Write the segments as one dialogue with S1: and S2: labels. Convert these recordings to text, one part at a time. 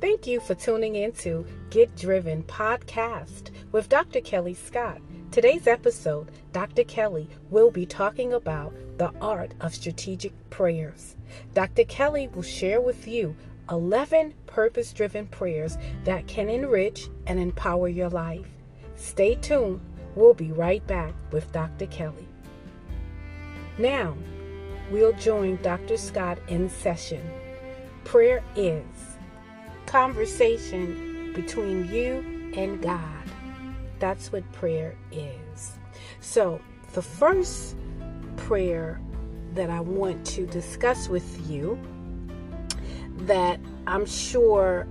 S1: Thank you for tuning in to Get Driven podcast with Dr. Kelly Scott. Today's episode, Dr. Kelly will be talking about the art of strategic prayers. Dr. Kelly will share with you 11 purpose driven prayers that can enrich and empower your life. Stay tuned. We'll be right back with Dr. Kelly. Now, we'll join Dr. Scott in session. Prayer is conversation between you and God. That's what prayer is. So, the first prayer that I want to discuss with you that I'm sure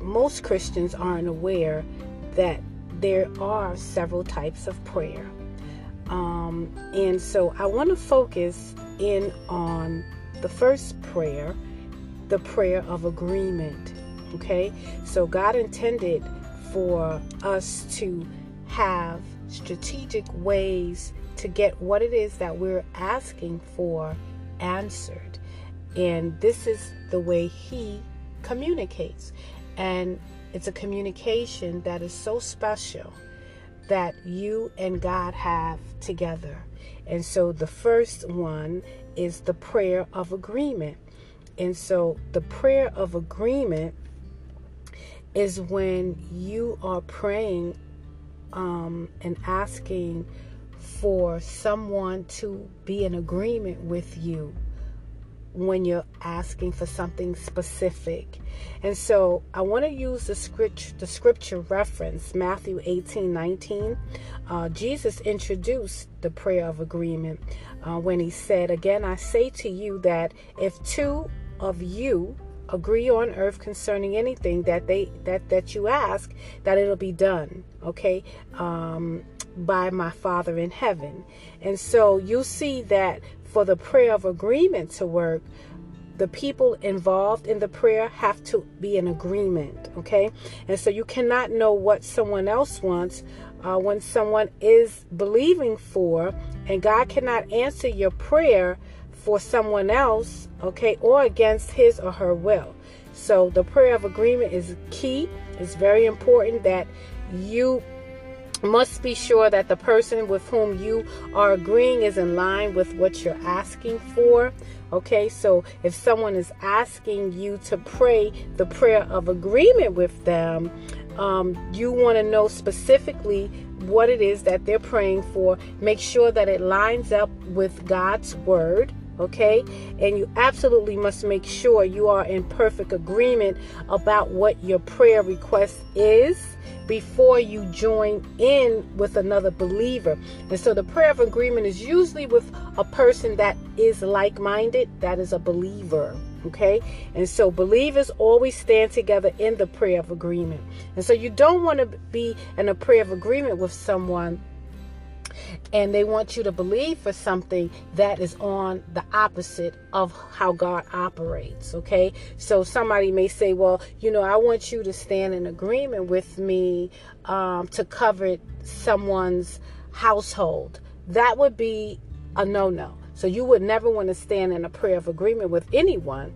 S1: most Christians aren't aware that there are several types of prayer. Um, and so I want to focus in on the first prayer, the prayer of agreement. Okay, so God intended for us to have strategic ways to get what it is that we're asking for answered. And this is the way He communicates. And it's a communication that is so special that you and God have together. And so the first one is the prayer of agreement. And so the prayer of agreement is when you are praying um, and asking for someone to be in agreement with you when you're asking for something specific. And so I want to use the scripture, the scripture reference, Matthew 18 19. Uh, Jesus introduced the prayer of agreement uh, when he said, Again, I say to you that if two of you agree on earth concerning anything that they that that you ask that it'll be done okay um by my father in heaven. And so you see that for the prayer of agreement to work the people involved in the prayer have to be in agreement okay? And so you cannot know what someone else wants uh, when someone is believing for and god cannot answer your prayer for someone else, okay, or against his or her will. So the prayer of agreement is key. It's very important that you must be sure that the person with whom you are agreeing is in line with what you're asking for. Okay, so if someone is asking you to pray the prayer of agreement with them, um, you want to know specifically what it is that they're praying for. Make sure that it lines up with God's word okay? And you absolutely must make sure you are in perfect agreement about what your prayer request is before you join in with another believer. And so the prayer of agreement is usually with a person that is like minded, that is a believer. Okay, and so believers always stand together in the prayer of agreement. And so you don't want to be in a prayer of agreement with someone and they want you to believe for something that is on the opposite of how God operates. Okay, so somebody may say, Well, you know, I want you to stand in agreement with me um, to cover someone's household. That would be a no no. So you would never want to stand in a prayer of agreement with anyone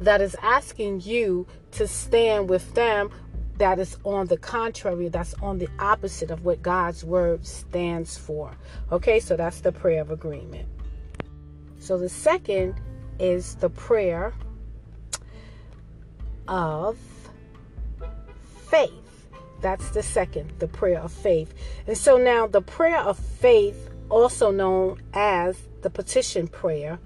S1: that is asking you to stand with them that is on the contrary, that's on the opposite of what God's word stands for. Okay, so that's the prayer of agreement. So the second is the prayer of faith. That's the second, the prayer of faith. And so now the prayer of faith, also known as the petition prayer,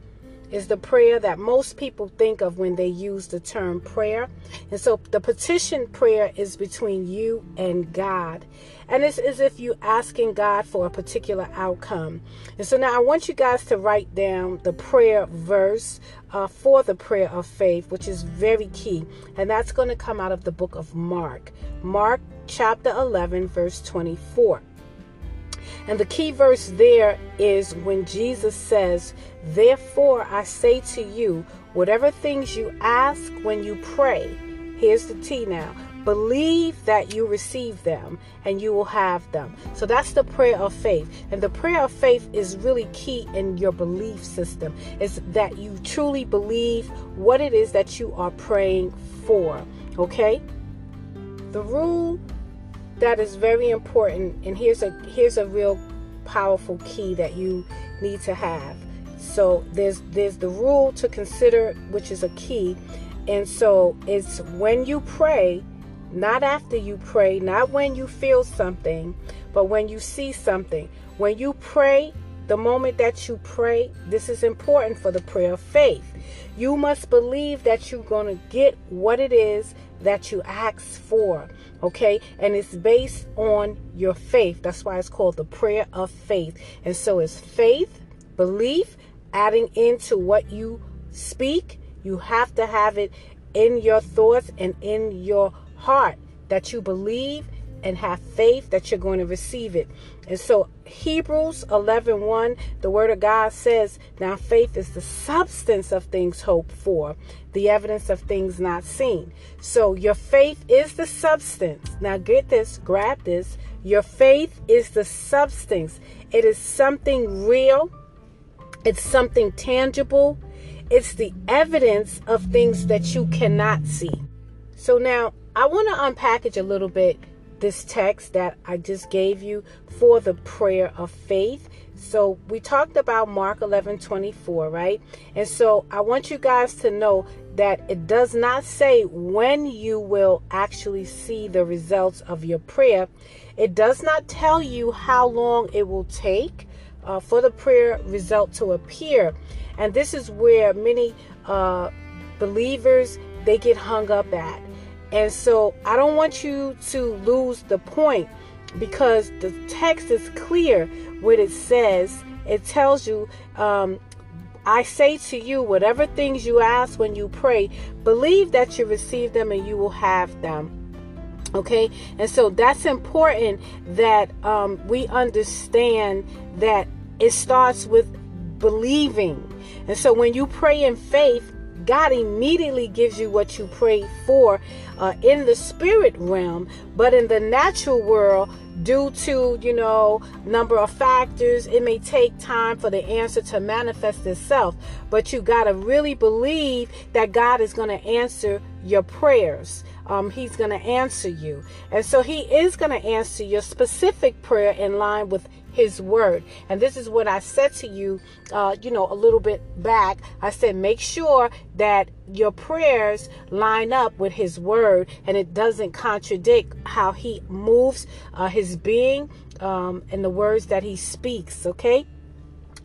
S1: is the prayer that most people think of when they use the term prayer. And so the petition prayer is between you and God. And it's as if you asking God for a particular outcome. And so now I want you guys to write down the prayer verse uh, for the prayer of faith, which is very key. And that's going to come out of the book of Mark. Mark chapter 11, verse 24. And the key verse there is when Jesus says, Therefore I say to you, whatever things you ask when you pray, here's the T now, believe that you receive them and you will have them. So that's the prayer of faith. And the prayer of faith is really key in your belief system is that you truly believe what it is that you are praying for. Okay? The rule that is very important and here's a here's a real powerful key that you need to have. So there's there's the rule to consider which is a key. And so it's when you pray, not after you pray, not when you feel something, but when you see something. When you pray, the moment that you pray, this is important for the prayer of faith. You must believe that you're going to get what it is that you ask for. Okay, and it's based on your faith. That's why it's called the prayer of faith. And so it's faith, belief, adding into what you speak. You have to have it in your thoughts and in your heart that you believe and have faith that you're going to receive it. And so Hebrews 11:1, 1, the word of God says, "Now faith is the substance of things hoped for, the evidence of things not seen." So your faith is the substance. Now get this, grab this. Your faith is the substance. It is something real. It's something tangible. It's the evidence of things that you cannot see. So now I want to unpackage a little bit this text that I just gave you for the prayer of faith. So we talked about Mark 11 24, right? And so I want you guys to know that it does not say when you will actually see the results of your prayer. It does not tell you how long it will take uh, for the prayer result to appear. And this is where many uh, believers they get hung up at and so I don't want you to lose the point because the text is clear what it says. It tells you, um, I say to you, whatever things you ask when you pray, believe that you receive them and you will have them. Okay, and so that's important that um, we understand that it starts with believing. And so when you pray in faith, God immediately gives you what you pray for uh, in the spirit realm, but in the natural world, due to you know number of factors it may take time for the answer to manifest itself. But you got to really believe that god is going to answer your prayers um, he's going to answer you and so he is going to answer your specific prayer in line with his word. And this is what I said to you, uh, you know, a little bit back. I said, make sure that your prayers line up with his word and it doesn't contradict how he moves uh, his being um, and the words that he speaks, okay?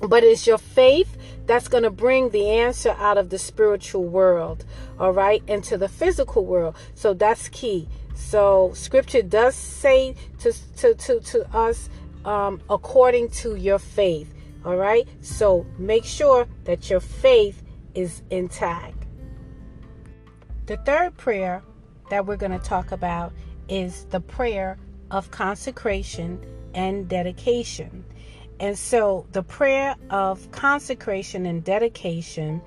S1: But it's your faith that's going to bring the answer out of the spiritual world, all right, into the physical world. So that's key. So scripture does say to to to, to us um, according to your faith. All right. So make sure that your faith is intact. The third prayer that we're going to talk about is the prayer of consecration and dedication. And so, the prayer of consecration and dedication,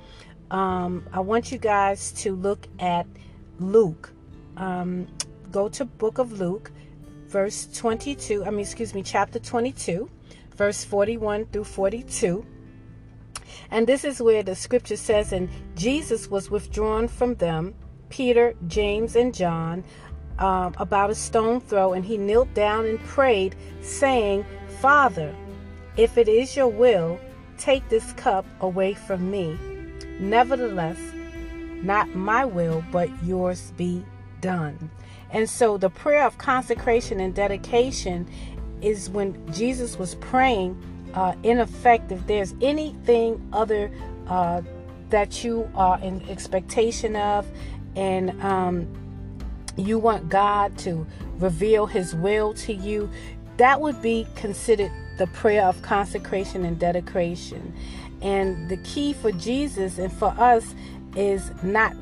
S1: um, I want you guys to look at Luke. Um, go to Book of Luke, verse 22, I mean, excuse me, chapter 22, verse 41 through 42. And this is where the scripture says, And Jesus was withdrawn from them, Peter, James, and John, um, about a stone throw, and he knelt down and prayed, saying, Father, if it is your will, take this cup away from me. Nevertheless, not my will, but yours be done. And so the prayer of consecration and dedication is when Jesus was praying, uh, in effect, if there's anything other uh, that you are in expectation of and um, you want God to reveal His will to you, that would be considered the prayer of consecration and dedication. And the key for Jesus and for us is not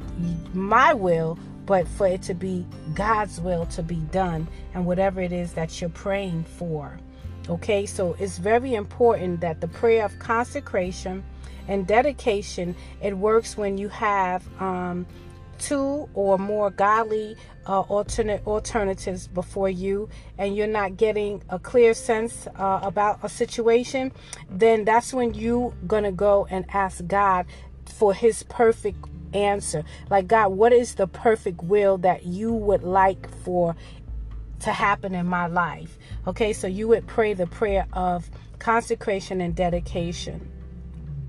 S1: my will, but for it to be God's will to be done and whatever it is that you're praying for. Okay, so it's very important that the prayer of consecration and dedication it works when you have um, two or more godly uh, alternate alternatives before you and you're not getting a clear sense uh, about a situation then that's when you gonna go and ask god for his perfect answer. Like god what is the perfect will that you would like for to happen in my life? Okay so you would pray the prayer of consecration and dedication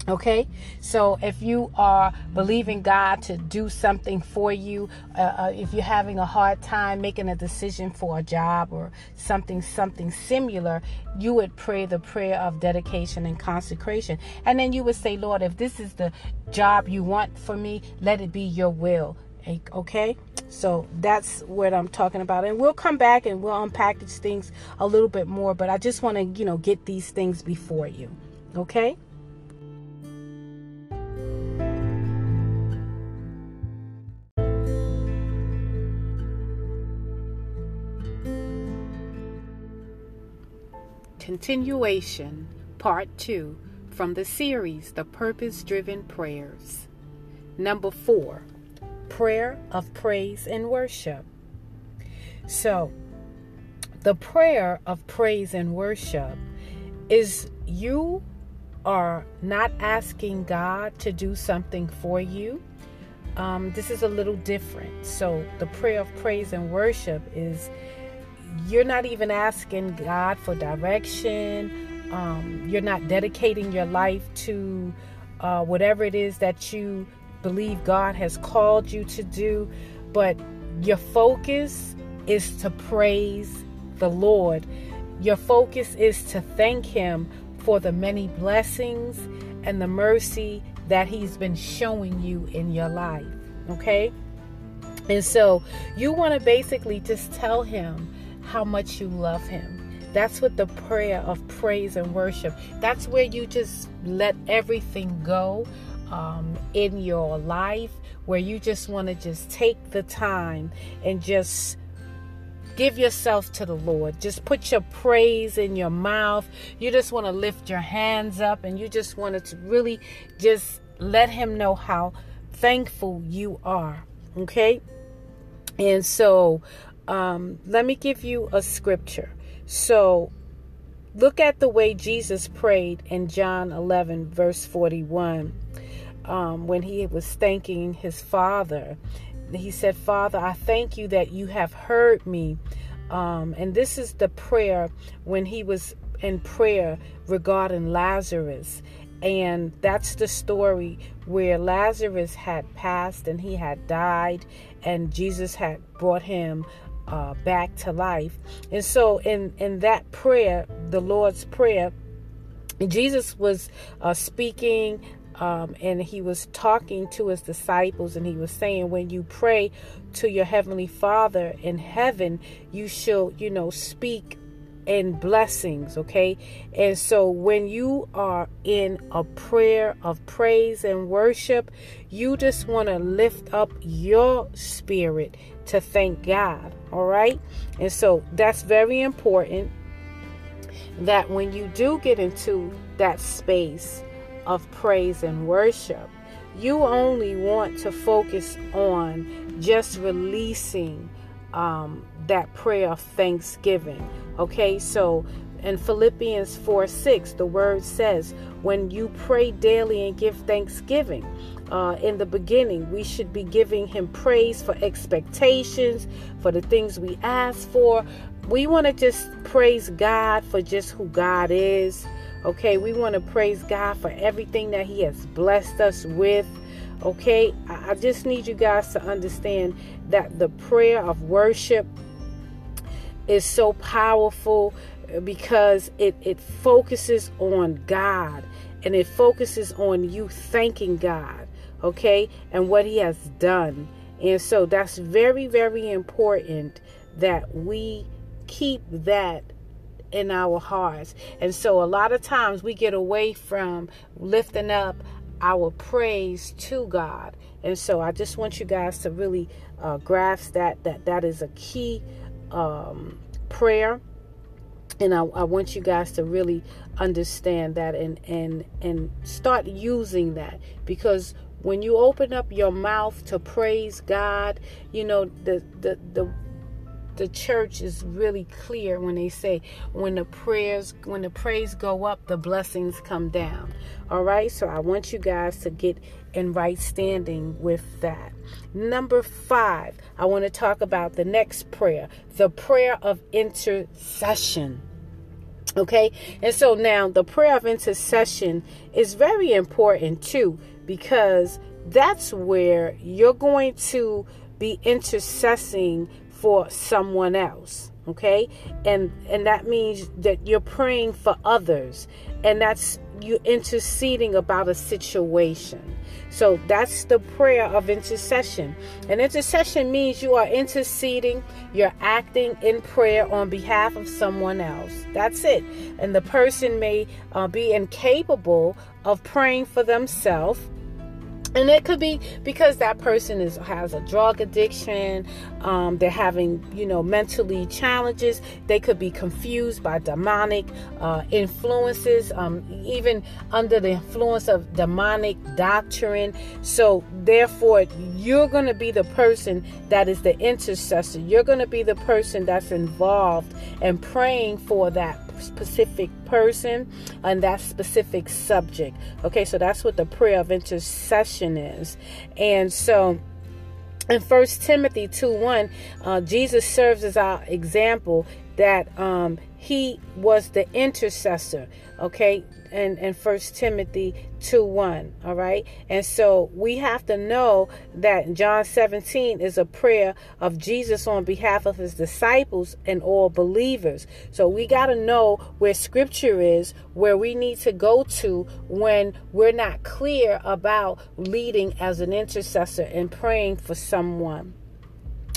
S1: Okay, so if you are believing God to do something for you, uh, uh, if you're having a hard time making a decision for a job or something, something similar, you would pray the prayer of dedication and consecration. And then you would say, Lord, if this is the job you want for me, let it be your will. Okay, so that's what I'm talking about. And we'll come back and we'll unpackage things a little bit more, but I just want to, you know, get these things before you. Okay. Continuation, part two, from the series The Purpose Driven Prayers. Number four, prayer of praise and worship. So, the prayer of praise and worship is you are not asking God to do something for you. Um, this is a little different. So, the prayer of praise and worship is you're not even asking God for direction. Um, you're not dedicating your life to uh, whatever it is that you believe God has called you to do, but your focus is to praise the Lord. Your focus is to thank Him for the many blessings and the mercy that He's been showing you in your life. Okay? And so you want to basically just tell Him how much you love Him. That's what the prayer of praise and worship. That's where you just let everything go um, in your life, where you just want to just take the time and just give yourself to the Lord. Just put your praise in your mouth. You just want to lift your hands up and you just want to really just let Him know how thankful you are. Okay? And so um, let me give you a scripture. So, look at the way Jesus prayed in John 11, verse 41, um, when he was thanking his Father. He said, Father, I thank you that you have heard me. Um, and this is the prayer when he was in prayer regarding Lazarus. And that's the story where Lazarus had passed and he had died, and Jesus had brought him uh, back to life. And so, in in that prayer, the Lord's prayer, Jesus was uh, speaking. Um, and he was talking to his disciples, and he was saying, When you pray to your heavenly Father in heaven, you shall, you know, speak and blessings, okay? And so when you are in a prayer of praise and worship, you just want to lift up your spirit to thank God. All right. And so that's very important that when you do get into that space of praise and worship, you only want to focus on just releasing um, that prayer of thanksgiving. Okay, so in Philippians 4 6, the word says, When you pray daily and give thanksgiving, uh, in the beginning. We should be giving Him praise for expectations, for the things we ask for. We want to just praise God for just who God is. Okay, we want to praise God for everything that He has blessed us with. Okay, I just need you guys to understand that the prayer of worship is so powerful because it, it focuses on God and it focuses on you thanking God okay, and what He has done. And so that's very, very important that we keep that in our hearts. And so a lot of times we get away from lifting up our praise to God. And so I just want you guys to really uh, grasp that that that is a key um, prayer. And I, I, want you guys to really understand that and and and start using that. Because when you open up your mouth to praise God, you know the the the the church is really clear when they say when the prayers when the praise go up the blessings come down. All right? So i want you guys to get in right standing with that. Number five i want to talk about the next prayer the prayer of intercession. Okay? And so now the prayer of intercession is very important too because that's where you're going to be intercessing for someone else okay? And and that means that you're praying for others and that's you interceding about a situation. So that's the prayer of intercession. And intercession means you are interceding you're acting in prayer on behalf of someone else. That's it. And the person may uh, be incapable of praying for themselves and it could be because that person is has a drug addiction um, they're having you know mentally challenges. They could be confused by demonic uh, influences um, even under the influence of demonic doctrine. So therefore you're going to be the person that is the intercessor. You're going to be the person that's involved and praying for that specific person on that specific subject. Okay, so that's what the prayer of intercession is. And so in First Timothy 2 1, uh, Jesus serves as our example that um, he was the intercessor. Okay, and and First Timothy 2 1. All right. And so we have to know that John 17 is a prayer of Jesus on behalf of his disciples and all believers. So we got to know where scripture is, where we need to go to when we're not clear about leading as an intercessor and praying for someone.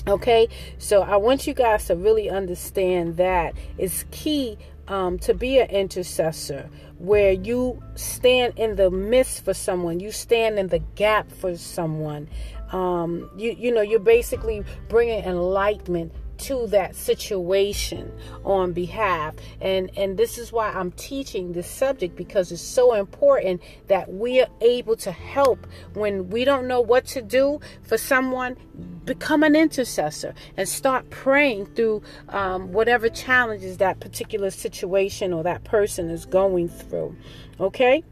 S1: Okay, so I want you guys to really understand that it's key um, to be an intercessor where you stand in the midst for someone, you stand in the gap for someone. Um, you you know you're basically bringing enlightenment to that situation on behalf. And and this is why I'm teaching this subject because it's so important that we are able to help when we don't know what to do for someone. Become an intercessor and start praying through um, whatever challenges that particular situation or that person is going through. Okay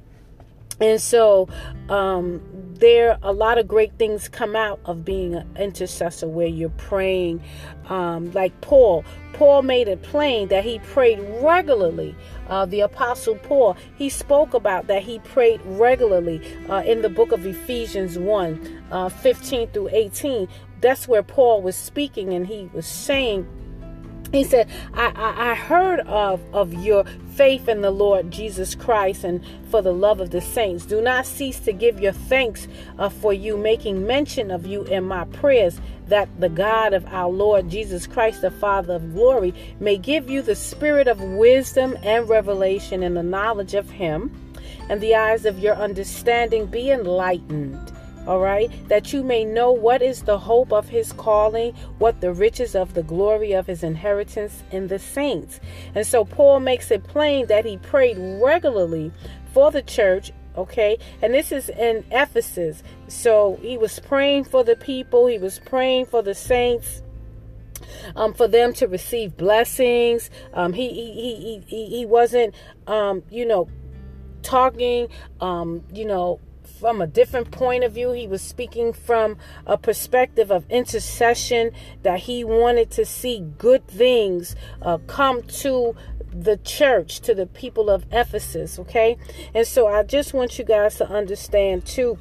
S1: and so um, there a lot of great things come out of being an intercessor where you're praying. Um, like paul paul made it plain that he prayed regularly. Uh, the apostle paul he spoke about that he prayed regularly uh, in the book of ephesians 1 uh, 15 through 18 that's where paul was speaking and he was saying he said, I, I, I, heard of, of your faith in the Lord Jesus Christ and for the love of the saints. Do not cease to give your thanks uh, for you, making mention of you in my prayers, that the God of our Lord Jesus Christ, the Father of glory, may give you the spirit of wisdom and revelation and the knowledge of him, and the eyes of your understanding be enlightened all right, that you may know what is the hope of his calling, what the riches of the glory of his inheritance in the saints. And so Paul makes it plain that he prayed regularly for the church okay? And this is in ephesus. So he was praying for the people he was praying for the saints um, for them to receive blessings. Um, he, he he he he wasn't um, you know talking um, you know from a different point of view. He was speaking from a perspective of intercession that he wanted to see good things uh, come to the church, to the people of Ephesus. Okay. And so I just want you guys to understand too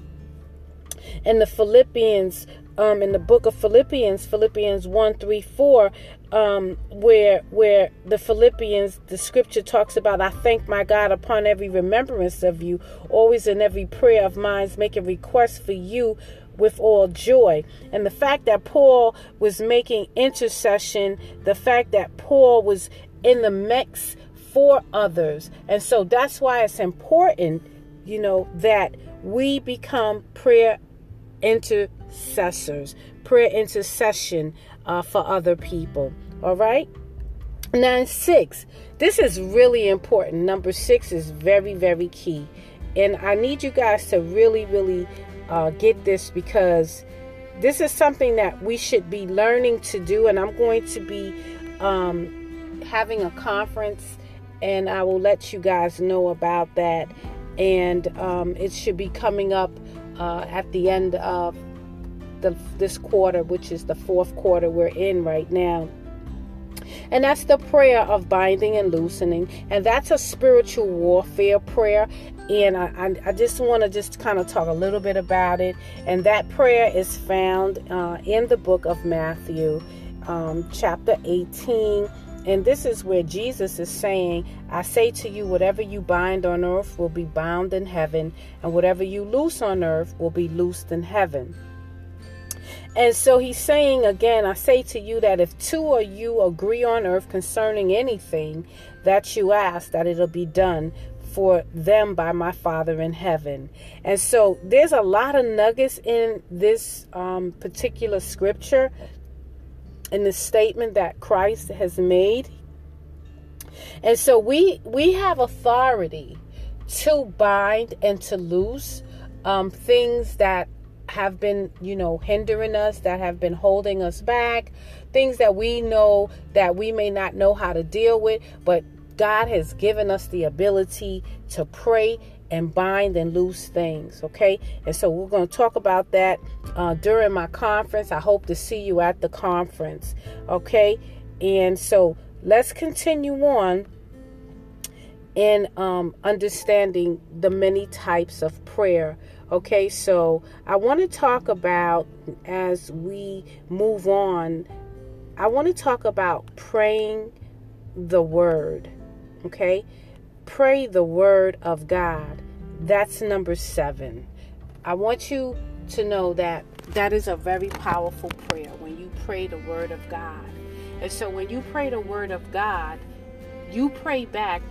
S1: in the Philippians um, in the book of Philippians, Philippians 1 3 4, um, where where the Philippians, the scripture talks about, I thank my God upon every remembrance of you, always in every prayer of mine, making requests for you with all joy. And the fact that Paul was making intercession, the fact that Paul was in the mix for others. And so that's why it's important, you know, that we become prayer intercessors, prayer intercession uh, for other people. All right. Now, six, this is really important. Number six is very, very key. And I need you guys to really, really uh, get this because this is something that we should be learning to do. And I'm going to be um, having a conference, and I will let you guys know about that. And um, it should be coming up uh, at the end of the, this quarter, which is the fourth quarter we're in right now. And that's the prayer of binding and loosening. And that's a spiritual warfare prayer. And I, I, I just want to just kind of talk a little bit about it. And that prayer is found uh, in the book of Matthew, um, chapter 18. And this is where Jesus is saying, I say to you, whatever you bind on earth will be bound in heaven, and whatever you loose on earth will be loosed in heaven. And so he's saying again, I say to you that if two of you agree on earth concerning anything that you ask, that it'll be done for them by my Father in heaven. And so there's a lot of nuggets in this um, particular scripture, in the statement that Christ has made. And so we we have authority to bind and to loose um, things that have been, you know, hindering us, that have been holding us back, things that we know that we may not know how to deal with, but God has given us the ability to pray and bind and loose things. Okay. And so we're going to talk about that uh, during my conference. I hope to see you at the conference. Okay. And so let's continue on in um, understanding the many types of prayer Okay, so I want to talk about as we move on, I want to talk about praying the word. Okay, pray the word of God. That's number seven. I want you to know that that is a very powerful prayer when you pray the word of God. And so when you pray the word of God, you pray back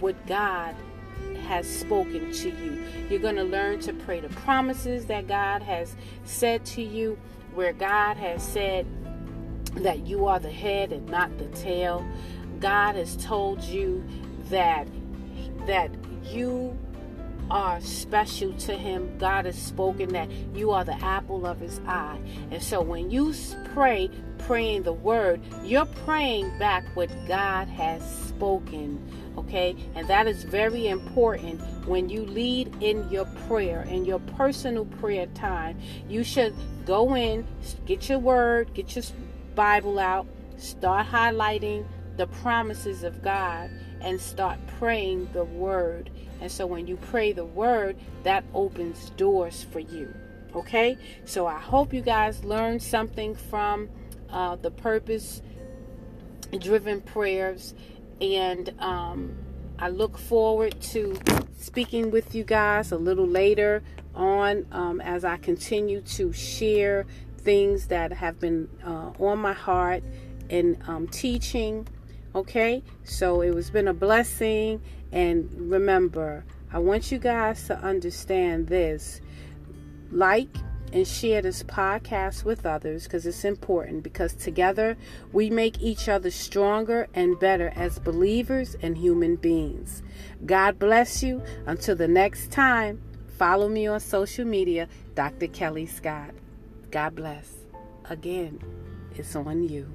S1: what God has spoken to you. You're going to learn to pray the promises that God has said to you, where God has said that you are the head and not the tail. God has told you that that you are special to him. God has spoken that you are the apple of his eye. And so when you pray, praying the word, you're praying back what God has spoken okay? And that is very important when you lead in your prayer, in your personal prayer time. You should go in, get your word, get your Bible out, start highlighting the promises of God, and start praying the word. And so when you pray the word, that opens doors for you. Okay? So I hope you guys learned something from uh, the purpose driven prayers and um, I look forward to speaking with you guys a little later on um, as I continue to share things that have been uh, on my heart and um, teaching. Okay, so it was been a blessing, and remember, I want you guys to understand this. Like, and share this podcast with others because it's important because together we make each other stronger and better as believers and human beings. God bless you. Until the next time, follow me on social media, Dr. Kelly Scott. God bless. Again, it's on you.